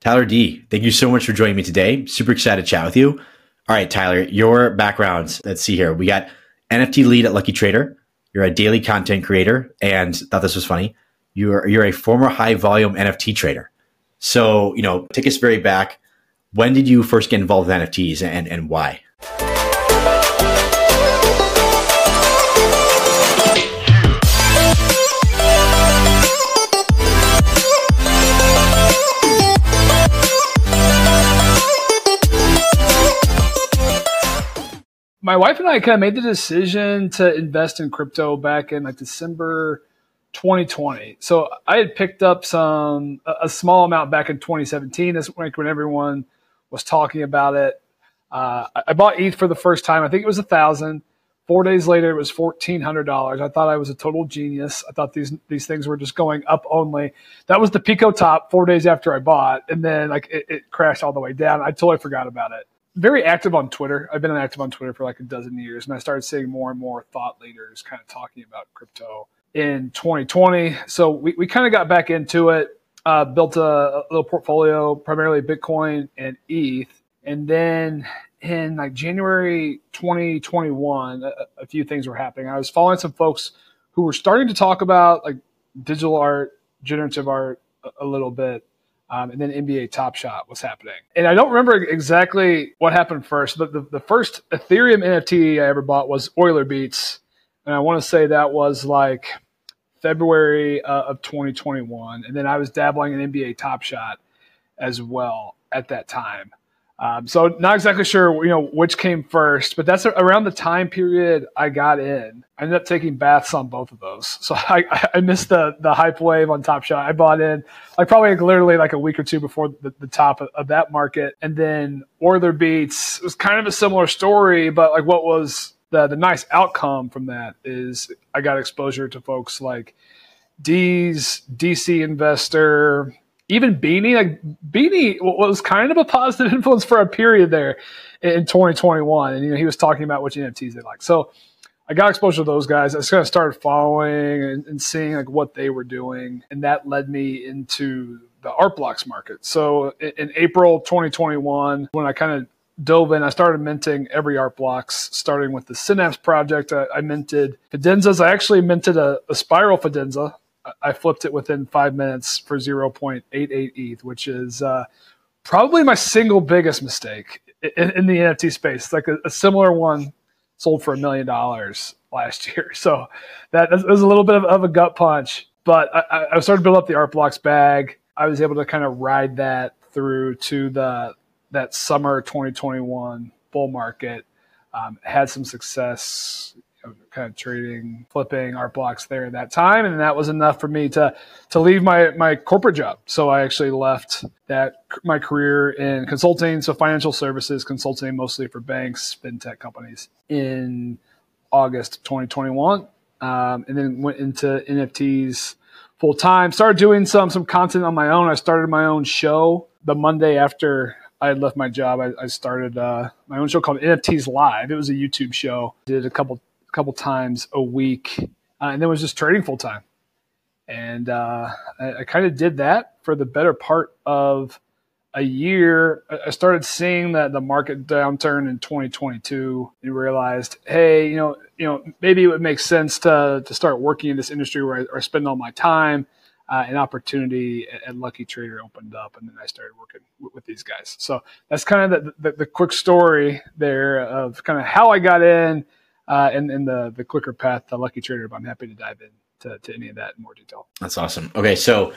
Tyler D, thank you so much for joining me today. Super excited to chat with you. All right, Tyler, your backgrounds. Let's see here. We got NFT lead at Lucky Trader. You're a daily content creator, and thought this was funny. You're you're a former high volume NFT trader. So you know, take us very back. When did you first get involved with NFTs, and and why? My wife and I kind of made the decision to invest in crypto back in like December 2020. So I had picked up some a small amount back in 2017. That's when, when everyone was talking about it. Uh, I bought ETH for the first time. I think it was a thousand. Four days later, it was fourteen hundred dollars. I thought I was a total genius. I thought these these things were just going up only. That was the Pico top four days after I bought, and then like it, it crashed all the way down. I totally forgot about it very active on Twitter. I've been active on Twitter for like a dozen years, and I started seeing more and more thought leaders kind of talking about crypto in 2020. So we, we kind of got back into it, uh, built a, a, little portfolio, primarily Bitcoin and ETH. And then in like January 2021, a, a few things were happening. I was following some folks who were starting to talk about like digital art, generative art a, a little bit um, and then NBA Top Shot was happening. And I don't remember exactly what happened first, but the, the first Ethereum NFT I ever bought was Euler Beats. And I want to say that was like February uh, of 2021. And then I was dabbling in NBA Top Shot as well at that time. Um, so not exactly sure, you know, which came first, but that's around the time period I got in. I ended up taking baths on both of those, so I, I missed the the hype wave on Top Shot. I bought in like probably like literally like a week or two before the, the top of, of, that market, and then Euler Beats was kind of a similar story, but like what was the the nice outcome from that is I got exposure to folks like D's DC investor, even Beanie, like Beanie was kind of a positive influence for a period there in 2021. And, you know, he was talking about which NFTs they like. So I got exposure to those guys. I just kind of started following and, and seeing like what they were doing. And that led me into the art blocks market. So in, in April 2021, when I kind of dove in. I started minting every art blocks, starting with the Synapse project. I, I minted Fidenzas. I actually minted a, a spiral Fidenza I flipped it within five minutes for 0.88 ETH, which is uh, probably my single biggest mistake in, in the NFT space. Like a, a, similar one sold for a million dollars last year. So that, was a little bit of, of a gut punch. But I, I started to build up the art blocks bag. I was able to kind of ride that through to the that summer 2021 bull market. Um, had some success kind of trading, flipping art blocks there at that time, and that was enough for me to to leave my my corporate job. So I actually left that my career in consulting, so financial services consulting, mostly for banks, fintech companies, in August 2021, um, and then went into NFTs full time. Started doing some some content on my own. I started my own show the Monday after I had left my job, I, I started uh, my own show called NFTs Live. It was a YouTube show. Did a couple a couple times a week, uh, and then was just trading full time. And uh, I, I kind of did that for the better part of a year. I started seeing that the market downturn in 2022 and realized, hey, you know, you know, maybe it would make sense to to start working in this industry where I, I spend all my time. Uh, an opportunity at, Lucky Trader opened up, and then I started working with, with these guys. So that's kind of the, the, the, quick story there of kind of how I got in, uh, and, and the, the quicker path to Lucky Trader, but I'm happy to dive in to, to any of that in more detail. That's awesome. Okay. So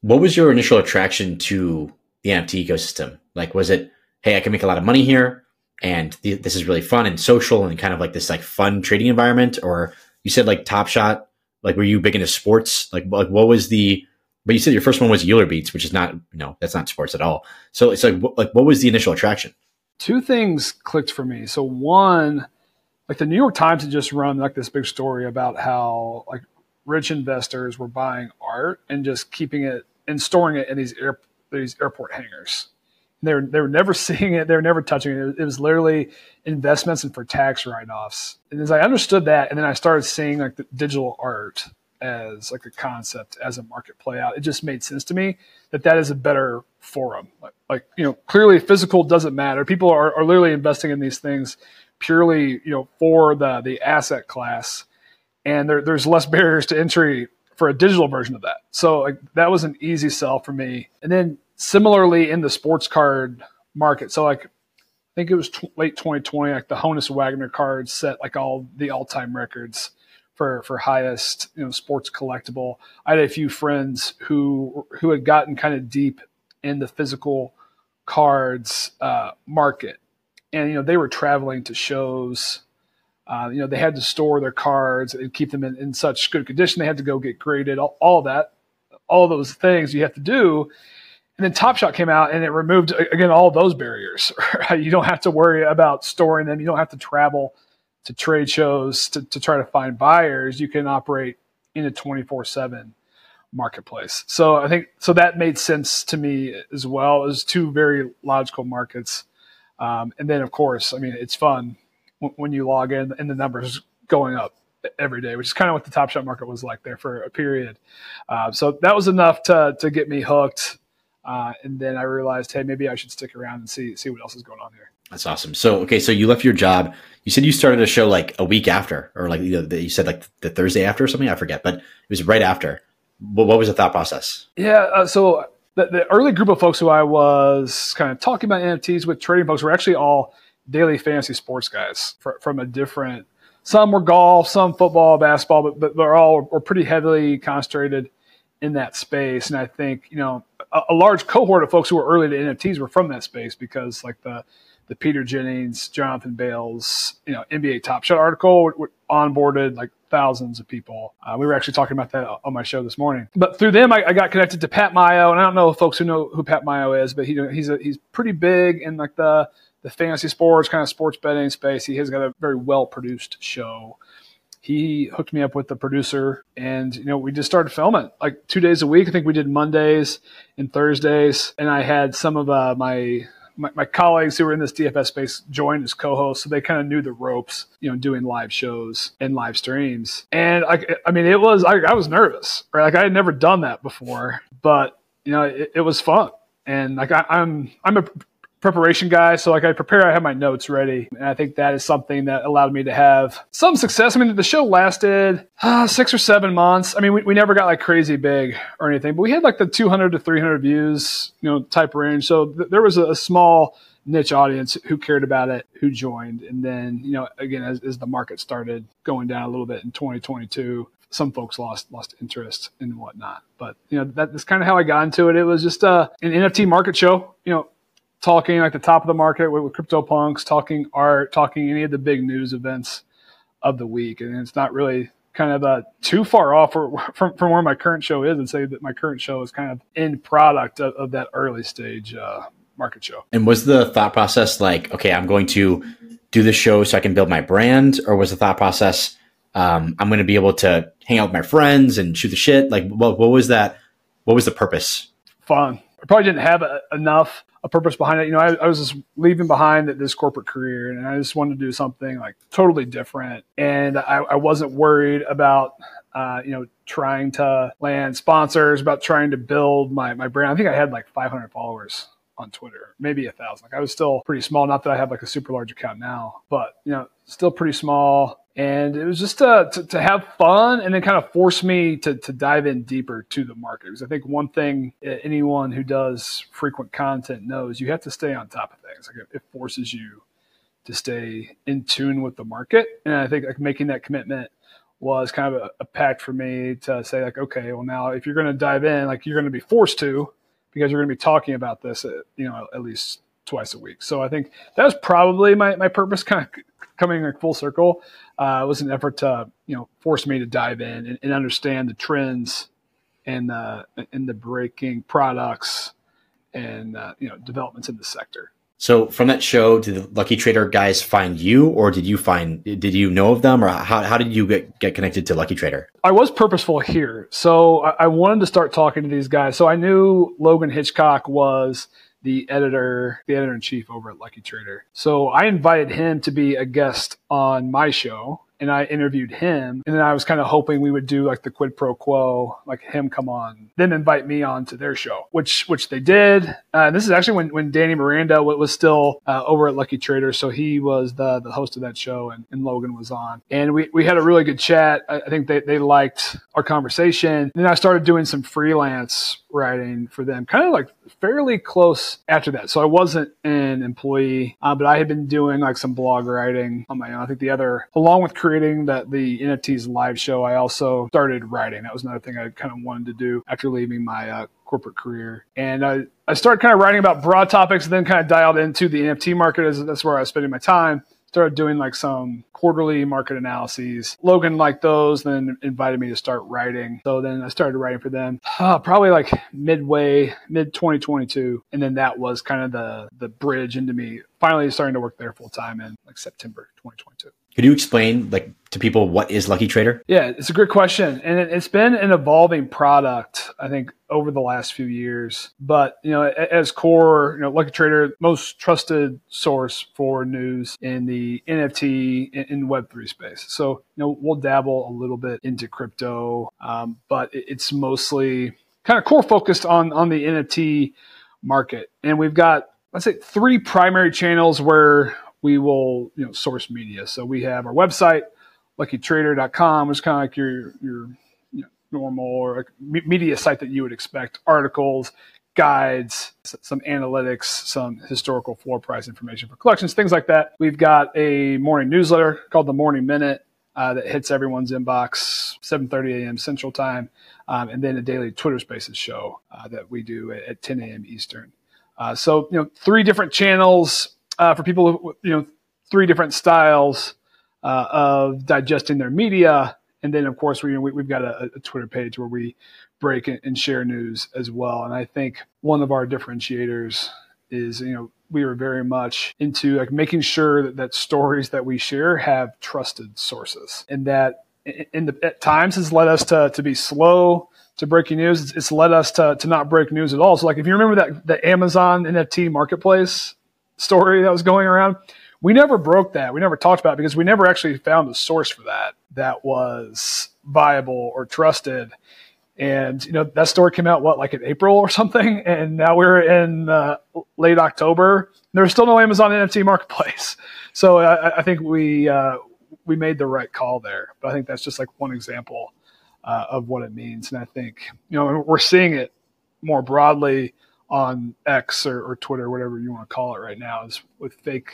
what was your initial attraction to the NFT ecosystem? Like, was it, hey, I can make a lot of money here and th- this is really fun and social and kind of like this like fun trading environment? Or you said like Top Shot, like were you big into sports? Like, like what was the, but you said your first one was Euler Beats, which is not, you know, that's not sports at all. So it's like, like what was the initial attraction? Two things clicked for me. So one, like the New York Times had just run like this big story about how like rich investors were buying art and just keeping it and storing it in these air, these airport hangars. they were they were never seeing it. They were never touching it. It was literally investments and for tax write offs. And as I understood that, and then I started seeing like the digital art, as like a concept as a market play out. It just made sense to me that that is a better forum. Like, like you know, clearly physical doesn't matter. People are, are literally investing in these things purely, you know, for the the asset class, and there, there's less barriers to entry for a digital version of that. So like that was an easy sell for me. And then similarly in the sports card market, so like I think it was t- late 2020, like the Honus Wagner cards set like all the all time records for for highest you know sports collectible. I had a few friends who who had gotten kind of deep in the physical cards uh, market, and you know they were traveling to shows. Uh, you know they had to store their cards and keep them in, in such good condition. They had to go get graded. All, all that, all those things you have to do. And then Top Shot came out and it removed again all those barriers. You don't have to worry about storing them. You don't have to travel to trade shows to, to try to find buyers, you can operate in a 24 7 marketplace. So I think so that made sense to me as well. Was two very logical markets. Um, and then of course, I mean, it's fun when, when you log in and the numbers going up every day, which is kind of what the Top Shot market was like there for a period. Uh, so that was enough to to get me hooked. Uh, and then I realized, hey, maybe I should stick around and see see what else is going on here. That's awesome. So okay, so you left your job. You said you started a show like a week after, or like you, know, you said like the Thursday after or something. I forget, but it was right after. What was the thought process? Yeah, uh, so the, the, early group of folks who I was kind of talking about NFTs with trading folks were actually all daily fantasy sports guys for, from a different. Some were golf, some football, basketball, but but they're all were pretty heavily concentrated in that space. And I think you know a, a large cohort of folks who were early to NFTs were from that space because like the the Peter Jennings, Jonathan Bales, you know, NBA Top Shot article onboarded like thousands of people. Uh, we were actually talking about that on my show this morning. But through them, I, I, got connected to Pat Mayo, and I don't know folks who know who Pat Mayo is, but he, he's a, he's pretty big in like the the fantasy sports kind of sports betting space. He has got a very well produced show. He hooked me up with the producer, and you know we just started filming like two days a week. I think we did Mondays and Thursdays, and I had some of uh, my my, my, colleagues who were in this DFS space joined as co-hosts, so they kind of knew the ropes, you know, doing live shows and live streams. And I, I mean, it was I, I was nervous, right? Like I had never done that before, but you know, it, it was fun. And like I, I'm, I'm a preparation guy. So like I prepare, I have my notes ready. And I think that is something that allowed me to have some success. I mean, the show lasted uh, six or seven months. I mean, we, we never got like crazy big or anything, but we had like the 200 to 300 views, you know, type range. So th- there was a, a, small niche audience who cared about it, who joined. And then, you know, again, as, as the market started going down a little bit in 2022, some folks lost lost interest and whatnot. But you know that, that's kind of how I got into it. It was just uh, an NFT market show. You know, talking like the top of the market with, with CryptoPunks, talking art, talking any of the big news events of the week. And it's not really kind of uh, too far off from, from where my current show is and say that my current show is kind of in product of, of that early stage uh, market show. And was the thought process like, okay, I'm going to do this show so I can build my brand? Or was the thought process, um, I'm going to be able to hang out with my friends and shoot the shit? Like, what, what was that? What was the purpose? Fun. I probably didn't have a, enough a purpose behind it. You know, I, I, was just leaving behind this corporate career and I just wanted to do something like totally different. And I, I wasn't worried about, uh, you know, trying to land sponsors, about trying to build my, my brand. I think I had like 500 followers on Twitter, maybe a thousand. Like I was still pretty small. Not that I have like a super large account now, but you know, still pretty small and it was just to, to, to, have fun and then kind of force me to, to dive in deeper to the market. Because i think one thing anyone who does frequent content knows you have to stay on top of things. Like it, forces you to stay in tune with the market. And i think like making that commitment was kind of a, a pact for me to say like okay well now if you're going to dive in like you're going to be forced to because you're going to be talking about this at, you know at least twice a week so i think that was probably my, my purpose kind of coming like full circle uh, was an effort to you know force me to dive in and, and understand the trends and the and the breaking products and uh, you know developments in the sector. So from that show, did the Lucky Trader guys find you, or did you find did you know of them, or how, how did you get, get connected to Lucky Trader? I was purposeful here, so I, I wanted to start talking to these guys. So I knew Logan Hitchcock was the editor, the editor in chief over at Lucky Trader. So I invited him to be a guest on my show and I interviewed him. And then I was kind of hoping we would do like the quid pro quo, like him come on, then invite me on to their show, which which they did. Uh, this is actually when, when Danny Miranda was still uh, over at Lucky Trader, so he was the the host of that show, and, and Logan was on, and we, we had a really good chat. I, I think they, they liked our conversation. And then I started doing some freelance writing for them, kind of like fairly close after that. So I wasn't an employee, uh, but I had been doing like some blog writing on my own. I think the other, along with creating that the NFTs live show, I also started writing. That was another thing I kind of wanted to do after leaving my uh, corporate career. And I, I started kind of writing about broad topics and then kind of dialed into the NFT market as that's where I was spending my time started doing like some quarterly market analyses. Logan liked those, then invited me to start writing. So then I started writing for them uh, probably like midway, mid 2022. And then that was kind of the, the bridge into me finally starting to work there full time in like September 2022. Could you explain like to people what is Lucky Trader? Yeah, it's a great question, and it, has been an evolving product. I think over the last few years, but you know, as core, you know, Lucky Trader, most trusted source for news in the NFT in Web three space. So you know, we'll dabble a little bit into crypto, um, but it's mostly kind of core focused on on the NFT market, and we've got let's say three primary channels where we will you know source media. So we have our website, luckytrader.com, which is kind of like your your you know, normal or media site that you would expect. Articles, guides, some analytics, some historical floor price information for collections, things like that. We've got a morning newsletter called the Morning Minute. Uh, that hits everyone's inbox 7.30 a.m central time um, and then a daily twitter spaces show uh, that we do at, at 10 a.m eastern uh, so you know three different channels uh, for people who, you know, three different styles uh, of digesting their media. And then, of course, we, we, have got a, a, Twitter page where we break and share news as well. And I think one of our differentiators is, you know, we are very much into like making sure that, that stories that we share have trusted sources and that in the at times has led us to, to be slow to breaking news. It's, it's led us to, to not break news at all. So like if you remember that the Amazon NFT marketplace story that was going around. We never broke that. We never talked about it because we never actually found a source for that that was viable or trusted. And you know that story came out what like in April or something, and now we're in uh, late October. There's still no Amazon NFT marketplace, so I, I think we uh, we made the right call there. But I think that's just like one example uh, of what it means, and I think you know we're seeing it more broadly on X or, or Twitter, whatever you want to call it right now, is with fake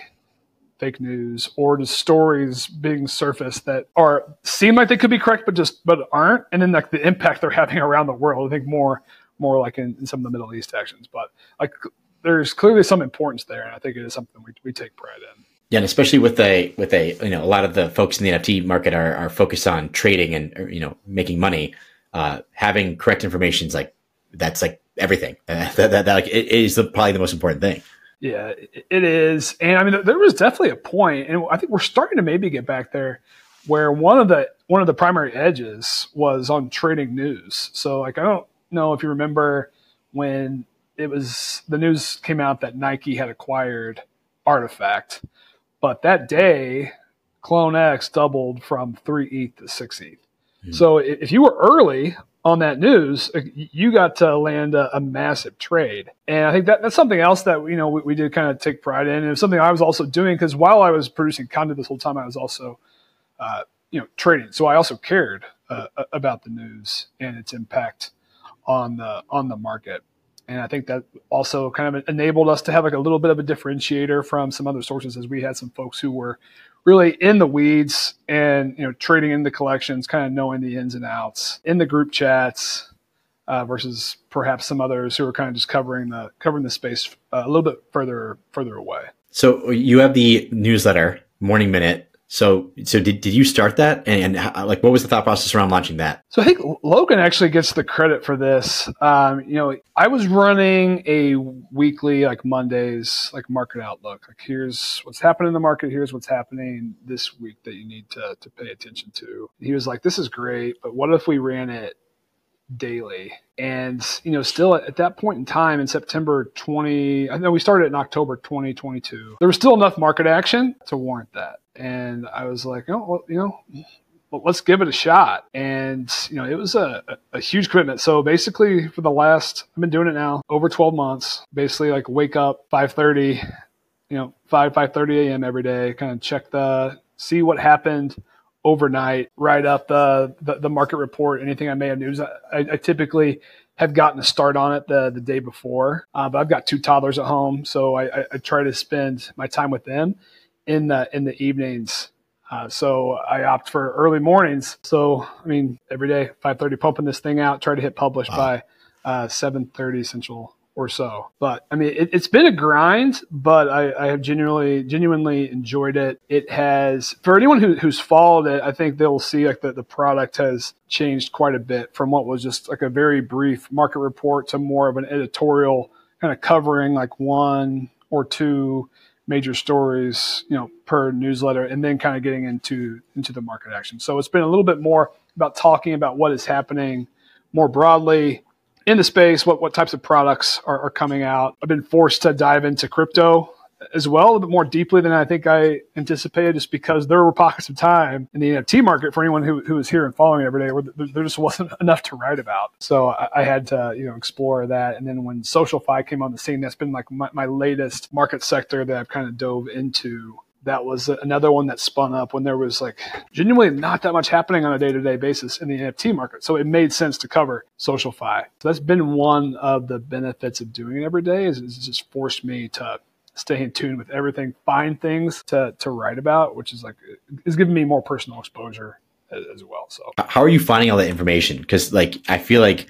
fake news or the stories being surfaced that are seem like they could be correct but just but aren't. And then like the impact they're having around the world i think more more like in, in some of the middle east actions. But like there's clearly some importance there and i think it is something we, we take pride in. Yeah, and especially with a with a you know a lot of the folks in the NFT market are, are focused on trading and you know making money. Uh, having correct information is like that's like everything. that, that, that, like it is the, probably the most important thing. Yeah, it is. And I mean, there was definitely a point, and I think we're starting to maybe get back there, where one of the one of the primary edges was on trading news. So, like, I don't know if you remember when it was the news came out that Nike had acquired RTFKT, but that day, Clone X doubled from three ETH to six ETH. Mm-hmm. So, if you were early on that news, uh, you got to land a, a, massive trade. And I think that that's something else that, you know, we, we did kind of take pride in. And it was something I was also doing because while I was producing content this whole time, I was also, uh, you know, trading. So I also cared uh, about the news and its impact on the, on the market. And I think that also kind of enabled us to have like a little bit of a differentiator from some other sources as we had some folks who were really in the weeds and you know trading in the collections, kind of knowing the ins and outs in the group chats uh, versus perhaps some others who are kind of just covering the covering the space uh, a little bit further further away. So you have the newsletter, Morning Minute, so, so did, did you start that? And, and how, like, what was the thought process around launching that? So I think Logan actually gets the credit for this. Um, you know, I was running a weekly, like Mondays, like market outlook. Like, here's what's happening in the market. Here's what's happening this week that you need to, to pay attention to. he was like, this is great, but what if we ran it daily. And, you know, still at, that point in time in September 20, I know we started in October 2022, there was still enough market action to warrant that. And I was like, oh, well, you know, let's give it a shot. And, you know, it was a, a, huge commitment. So basically for the last, I've been doing it now over 12 months, basically like wake up 530, you know, 5, 5.30 a.m. every day, kind of check the, see what happened overnight, write up the, the, the market report, anything I may have news. I, I, typically have gotten a start on it the, the day before, uh, but I've got two toddlers at home, so I, I, I, try to spend my time with them in the in the evenings. Uh, so I opt for early mornings. So I mean, every day, five thirty, pumping this thing out. Try to hit publish wow. by uh, seven thirty Central or so. But I mean, it, has been a grind, but I, I, have genuinely, genuinely enjoyed it. It has, for anyone who, who's followed it, I think they'll see like the, the product has changed quite a bit from what was just like a very brief market report to more of an editorial kind of covering like one or two major stories, you know, per newsletter, and then kind of getting into into the market action. So it's been a little bit more about talking about what is happening more broadly in the space, what, what types of products are, are coming out. I've been forced to dive into crypto as well, a bit more deeply than I think I anticipated, just because there were pockets of time in the NFT market for anyone who, who was here and following every day where there just wasn't enough to write about. So I, I, had to, you know, explore that. And then when SocialFi came on the scene, that's been like my, my latest market sector that I've kind of dove into that was another one that spun up when there was like genuinely not that much happening on a day-to-day basis in the NFT market. So it made sense to cover SocialFi. So that's been one of the benefits of doing it every day is it's just forced me to stay in tune with everything, find things to, to write about, which is like, is giving me more personal exposure as, as well. So how are you finding all that information? Cause like, I feel like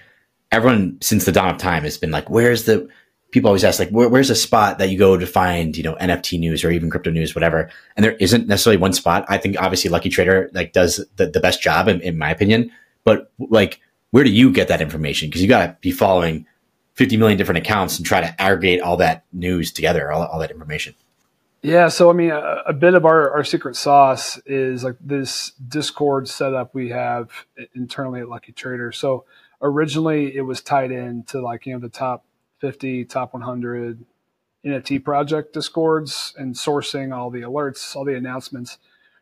everyone since the dawn of time has been like, where's the, people always ask like Where, where's a spot that you go to find you know nft news or even crypto news whatever and there isn't necessarily one spot i think obviously lucky trader like does the, the best job in, in my opinion but like where do you get that information because you got to be following 50 million different accounts and try to aggregate all that news together all, all that information yeah, so I mean, a, a, bit of our, our secret sauce is like this Discord setup we have internally at Lucky Trader. So originally, it was tied in to like you know the top 50, top 100 NFT project discords and sourcing all the alerts, all the announcements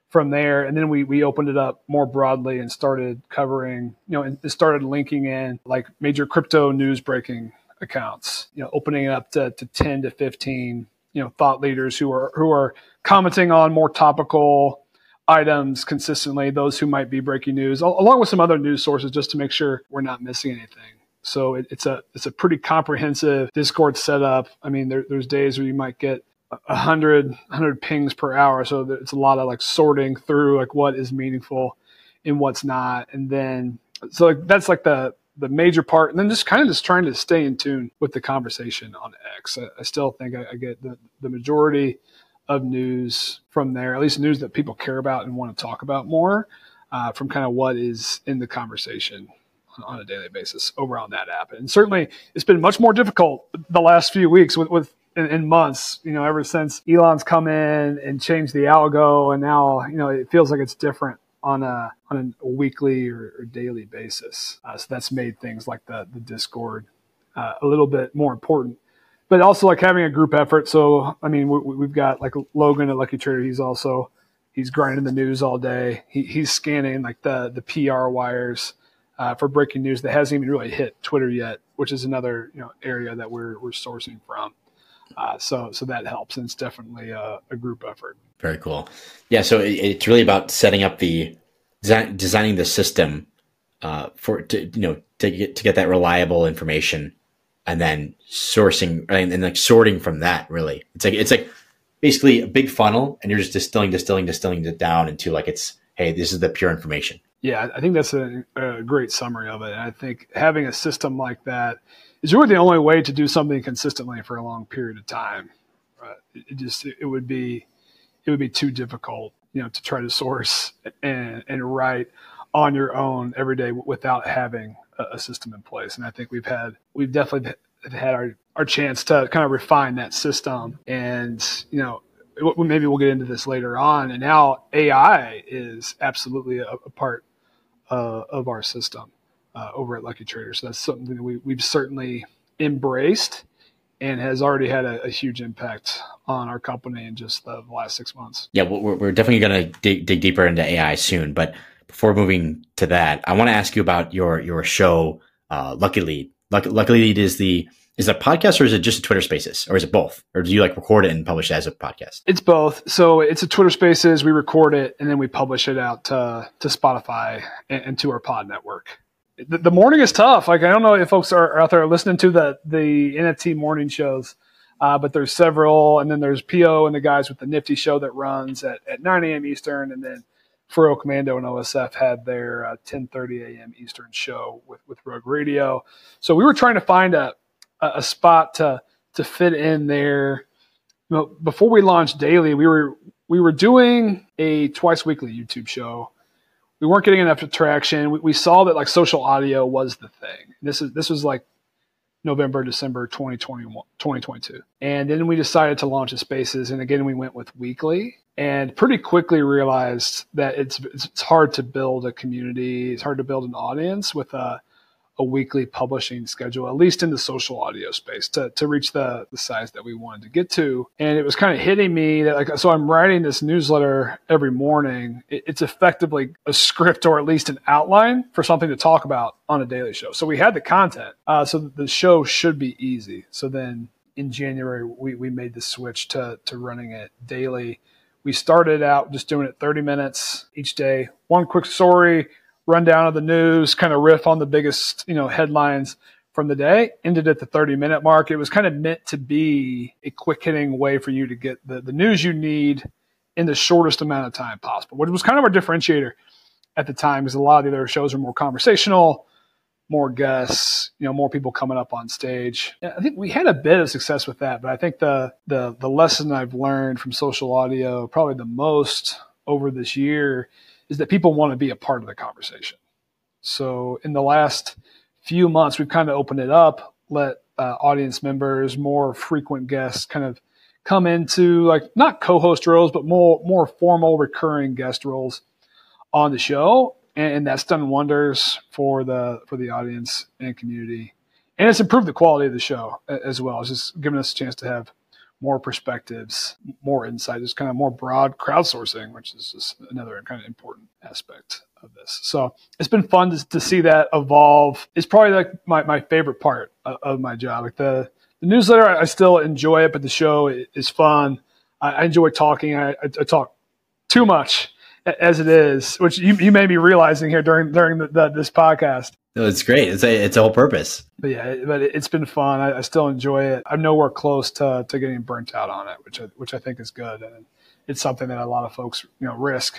from there. And then we, we opened it up more broadly and started covering, you know, and started linking in like major crypto news breaking accounts, you know, opening it up to, to 10 to 15, you know, thought leaders who are, who are commenting on more topical items consistently, those who might be breaking news, along with some other news sources just to make sure we're not missing anything. So it, it's a it's a pretty comprehensive Discord setup. I mean, there, there's days where you might get a hundred hundred pings per hour, so it's a lot of like sorting through like what is meaningful and what's not, and then so like, that's like the the major part, and then just kind of just trying to stay in tune with the conversation on X. I, I still think I, I get the the majority of news from there, at least news that people care about and want to talk about more, uh, from kind of what is in the conversation on a daily basis over on that app. And certainly it's been much more difficult the last few weeks with, with in, in, months, you know, ever since Elon's come in and changed the algo. And now, you know, it feels like it's different on a, on a weekly or, or daily basis. Uh, so that's made things like the, the Discord uh, a little bit more important. But also like having a group effort. So, I mean, we, have got like Logan at Lucky Trader. He's also, he's grinding the news all day. He, he's scanning like the, the PR wires uh, for breaking news that hasn't even really hit Twitter yet, which is another you know area that we're we're sourcing from. Uh, so so that helps, and it's definitely a, a group effort. Very cool. Yeah, so it, it's really about setting up the design, designing the system uh, for to you know to get to get that reliable information, and then sourcing and, and like sorting from that. Really, it's like it's like basically a big funnel, and you're just distilling, distilling, distilling it down into like it's hey, this is the pure information. Yeah, I think that's a, a great summary of it. And I think having a system like that is really the only way to do something consistently for a long period of time. Right? It just it would be it would be too difficult, you know, to try to source and, and write on your own every day without having a, a system in place. And I think we've had we've definitely had our our chance to kind of refine that system and you know maybe we'll get into this later on and now ai is absolutely a, a part uh, of our system. uh, over at Lucky Trader. So that's something that we, we've certainly embraced and has already had a, a, huge impact on our company in just the last six months. Yeah, we're, we're definitely going to dig, dig, deeper into AI soon. But before moving to that, I want to ask you about your your show, uh, Lucky Lead. Lucky, Lucky Lead is the is it a podcast or is it just a Twitter Spaces or is it both? Or do you like record it and publish it as a podcast? It's both. So it's a Twitter Spaces. We record it and then we publish it out to to Spotify and, and to our pod network the, morning is tough. Like I don't know if folks are, out there listening to the the NFT morning shows, uh, but there's several, and then there's PO and the guys with the Nifty show that runs at, at 9 a.m. Eastern, and then Farokh Commando and OSF had their uh, 10:30 a.m. Eastern show with with Rug Radio. So we were trying to find a a spot to to fit in there. You know, before we launched daily, we were we were doing a twice weekly YouTube show we weren't getting enough traction. We, we, saw that like social audio was the thing. This is this was like November, December 2021, 2022. And then we decided to launch a spaces. And again, we went with weekly and pretty quickly realized that it's, it's hard to build a community. It's hard to build an audience with a, a weekly publishing schedule, at least in the social audio space, to, to reach the, the size that we wanted to get to. And it was kind of hitting me that, like, so I'm writing this newsletter every morning. It, it's effectively a script or at least an outline for something to talk about on a daily show. So we had the content, uh, so the show should be easy. So then in January, we, we made the switch to, to running it daily. We started out just doing it 30 minutes each day, one quick story rundown of the news, kind of riff on the biggest, you know, headlines from the day, ended at the 30 minute mark. It was kind of meant to be a quick hitting way for you to get the, the news you need in the shortest amount of time possible, which was kind of our differentiator at the time because a lot of the other shows are more conversational, more guests, you know, more people coming up on stage. I think we had a bit of success with that, but I think the the the lesson I've learned from social audio probably the most over this year is that people want to be a part of the conversation. So in the last few months, we've kind of opened it up, let uh, audience members, more frequent guests kind of come into like not co-host roles, but more more formal recurring guest roles on the show. And, and that's done wonders for the for the audience and community. And it's improved the quality of the show as well. It's just given us a chance to have more perspectives, more insight, just kind of more broad crowdsourcing, which is just another kind of important aspect of this. So it's been fun to, to see that evolve. It's probably like my, my favorite part of, of my job. Like the, the newsletter, I, still enjoy it, but the show is fun. I, I enjoy talking. I, I, I, talk too much as it is, which you, you may be realizing here during during the, the, this podcast. No, it's great. It's a it's a whole purpose. But yeah, but it's been fun. I, I, still enjoy it. I'm nowhere close to, to getting burnt out on it, which I, which I think is good. And it's something that a lot of folks you know risk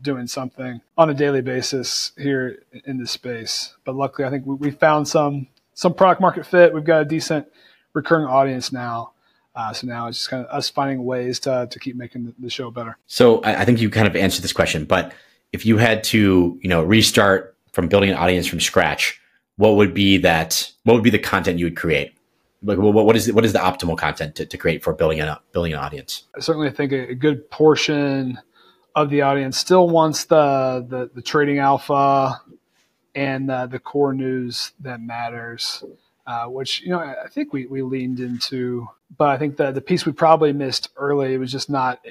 doing something on a daily basis here in this space. But luckily, I think we, we found some some product market fit. We've got a decent recurring audience now. Uh, so now it's just kind of us finding ways to, to keep making the, the show better. So I, I think you kind of answered this question, but if you had to, you know, restart from building an audience from scratch, what would be that? What would be the content you would create? Like, what, what is what is the optimal content to, to create for building a building an audience? I certainly think a, a good portion of the audience still wants the the, the trading alpha and uh, the core news that matters, uh, which you know I think we, we leaned into. But I think the the piece we probably missed early was just not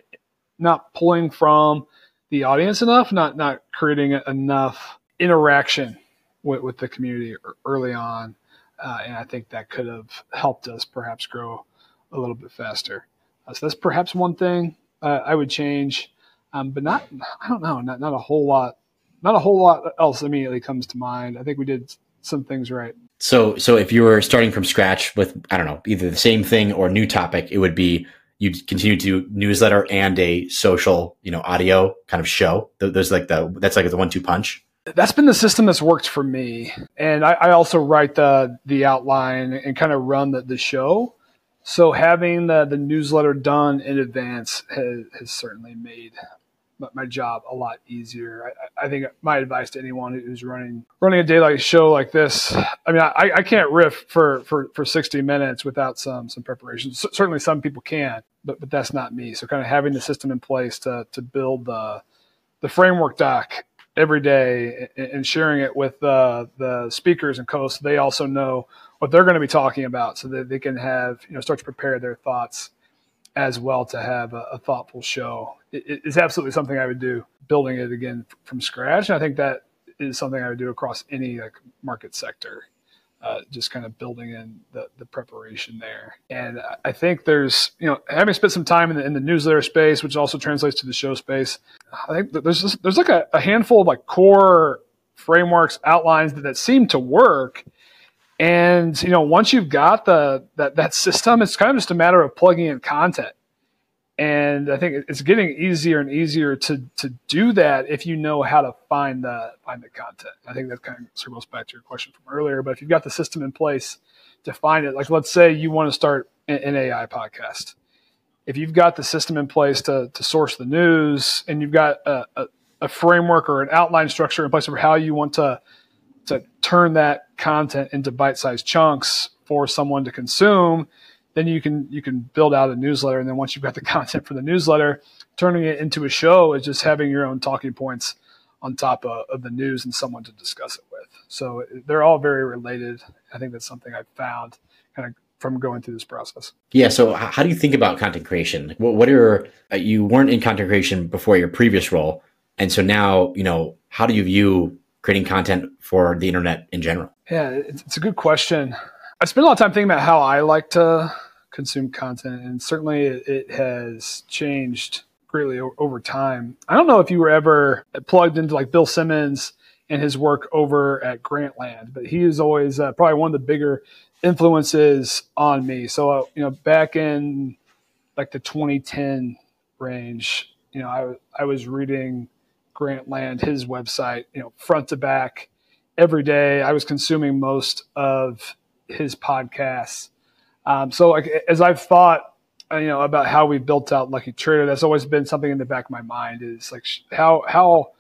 not pulling from the audience enough, not not creating enough interaction with, with the community early on. Uh, and I think that could have helped us perhaps grow a little bit faster. Uh, so that's perhaps one thing uh, I would change, um, but not, I don't know, not, not a whole lot, not a whole lot else immediately comes to mind. I think we did some things right. So, so if you were starting from scratch with, I don't know, either the same thing or new topic, it would be you'd continue to newsletter and a social, you know, audio kind of show. Those like the, that's like the one two punch that's been the system that's worked for me. And I, I also write the the outline and kind of run the, the show. So having the, the newsletter done in advance has, has certainly made my job a lot easier. I, I, think my advice to anyone who's running running a daylight show like this, I mean, I, I can't riff for, for, for 60 minutes without some some preparation. C- certainly, some people can, but but that's not me. So, kind of having the system in place to to build the the framework doc every day and sharing it with uh, the speakers and co-hosts. They also know what they're going to be talking about, so that they can have you know start to prepare their thoughts as well to have a, a thoughtful show. It, it's absolutely something I would do, building it again from scratch. And I think that is something I would do across any like market sector. Uh, just kind of building in the, the preparation there. And I think there's, you know, having spent some time in the, in the newsletter space, which also translates to the show space, I think there's there's like a, a, handful of like core frameworks, outlines that, that seem to work. And you know, once you've got the that that system, it's kind of just a matter of plugging in content and I think it's getting easier and easier to to do that if you know how to find the find the content. I think that kind of circles back to your question from earlier. But if you've got the system in place to find it, like let's say you want to start an AI podcast, if you've got the system in place to to source the news and you've got a, a, a framework or an outline structure in place for how you want to to turn that content into bite-sized chunks for someone to consume then you can you can build out a newsletter. And then once you've got the content for the newsletter turning it into a show is just having your own talking points on top of, of, the news and someone to discuss it with. So they're all very related. I think that's something i've found kind of from going through this process. Yeah. So how do you think about content creation? What, what are uh, you weren't in content creation before your previous role. And so now you know how do you view creating content for the internet in general yeah it's, a good question I spend a lot of time thinking about how I like to consume content, and certainly it, has changed greatly over time. I don't know if you were ever plugged into like Bill Simmons and his work over at Grantland, but he is always uh, probably one of the bigger influences on me. So, uh, you know, back in like the 2010 range, you know, I, I was reading Grantland, his website, you know, front to back every day. I was consuming most of his podcasts. Um, so like as I've thought, uh, you know, about how we built out Lucky Trader, that's always been something in the back of my mind is like how how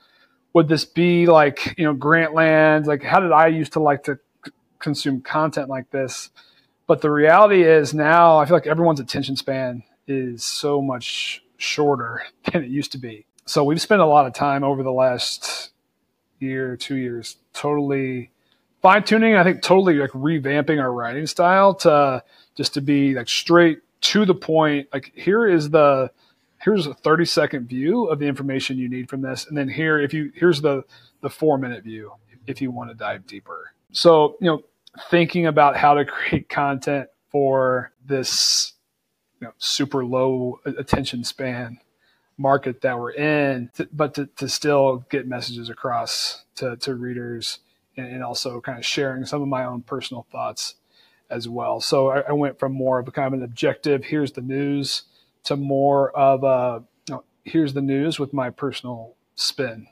would this be like you know Grantland? Like how did I used to like to c- consume content like this? But the reality is now I feel like everyone's attention span is so much shorter than it used to be. So we've spent a lot of time over the last year, two years, totally fine tuning. I think totally like revamping our writing style to just to be like straight to the point. Like here is the here's a 30 second view of the information you need from this, and then here if you here's the the four minute view if you want to dive deeper. So you know thinking about how to create content for this you know, super low attention span market that we're in, but to, to still get messages across to, to readers and also kind of sharing some of my own personal thoughts as well. So I, I went from more of a kind of an objective, here's the news, to more of a you know, here's the news with my personal spin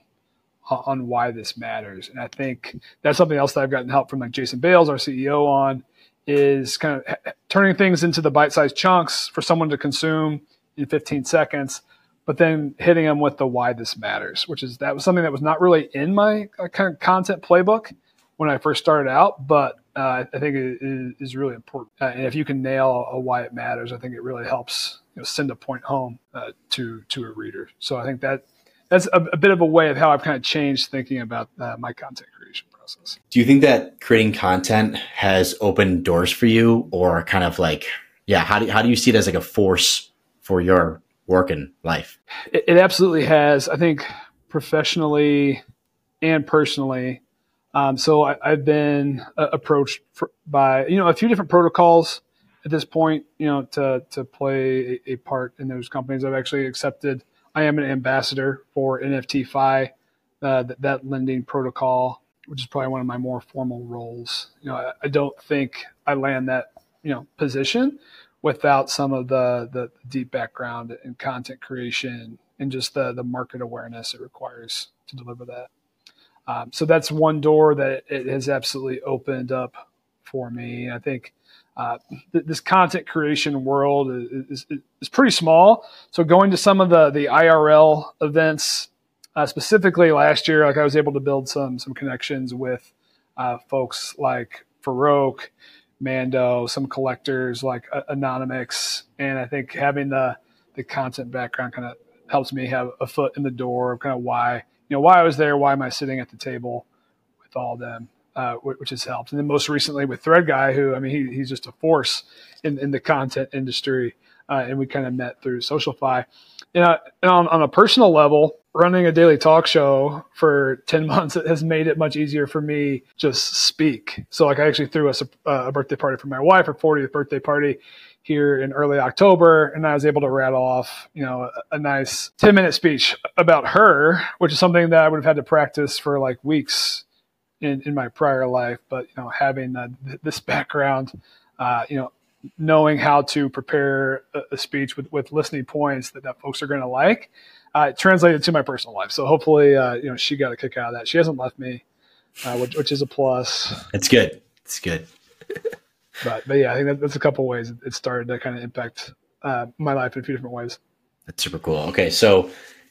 on why this matters. And I think that's something else that I've gotten help from like Jason Bales, our CEO, on is kind of eh, eh, turning things into the bite-sized chunks for someone to consume in 15 seconds but then hitting them with the why this matters, which is that was something that was not really in my uh, kind of content playbook when I first started out, but uh, I think it is really important. Uh, and if you can nail a why it matters, I think it really helps you know, send a point home uh, to to a reader. So I think that that's a, a, bit of a way of how I've kind of changed thinking about uh, my content creation process. Do you think that creating content has opened doors for you, or kind of like, yeah, how do how do you see it as like a force for your work and life? It, it absolutely has. I think professionally and personally. Um, so I, have been uh, approached for, by you know a few different protocols at this point. You know to to play a, a, part in those companies. I've actually accepted. I am an ambassador for NFTFi, uh, that, that lending protocol, which is probably one of my more formal roles. You know, I, I don't think I land that you know position without some of the, the deep background in content creation and just the, the market awareness it requires to deliver that. Um, so that's one door that it has absolutely opened up for me. I think uh, th- this content creation world is, is, is, pretty small. So going to some of the, the IRL events, uh, specifically last year, like I was able to build some some connections with uh, folks like Farokh Mando, some collectors like Anonymous, and I think having the the content background kind of helps me have a foot in the door of kind of why you know, why I was there, why am I sitting at the table with all them, uh, which has helped. And then most recently with Thread Guy, who I mean, he, he's just a force in, in the content industry, uh, and we kind of met through SocialFi. You know, and on, on a personal level, running a daily talk show for 10 months has made it much easier for me just speak. So like I actually threw a, a birthday party for my wife, her 40th birthday party here in early October, and I was able to rattle off, you know, a, a, nice 10 minute speech about her, which is something that I would have had to practice for like weeks in, in my prior life. But, you know, having uh, this background, uh, you know, knowing how to prepare a, a, speech with, with listening points that, that folks are going to like, uh, translated to my personal life. So hopefully, uh, you know, she got a kick out of that. She hasn't left me, uh, which, which is a plus. It's good. It's good. but but yeah, I think that, that's a couple ways it started to kind of impact uh, my life in a few different ways. That's super cool. Okay, so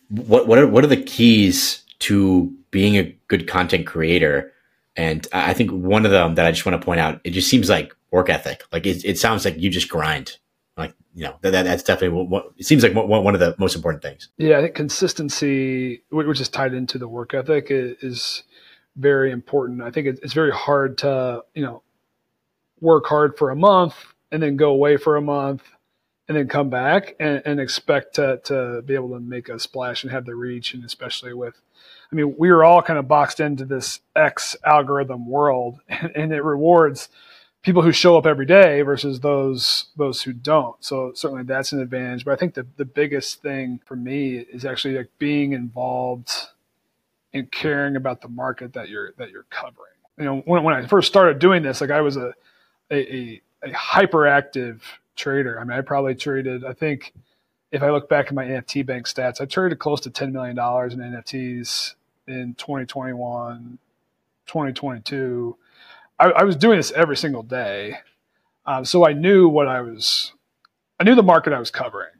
what what are what are the keys to being a good content creator? And I think one of them that I just want to point out, it just seems like work ethic. Like it, it sounds like you just grind. Like you know that, that's definitely what, it seems like one of the most important things. Yeah, I think consistency, which is tied into the work ethic, is very important. I think it's very hard to you know work hard for a month and then go away for a month and then come back and, and, expect to, to be able to make a splash and have the reach. And especially with, I mean, we are all kind of boxed into this X algorithm world and, and it rewards people who show up every day versus those, those who don't. So certainly that's an advantage. But I think the, the biggest thing for me is actually like being involved and caring about the market that you're, that you're covering. You know, when, when I first started doing this, like I was a, a, a, a hyperactive trader. I mean, I probably traded, I think if I look back at my NFT bank stats, I traded close to $10 million in NFTs in 2021, 2022. I, I was doing this every single day. Um, so I knew what I was, I knew the market I was covering.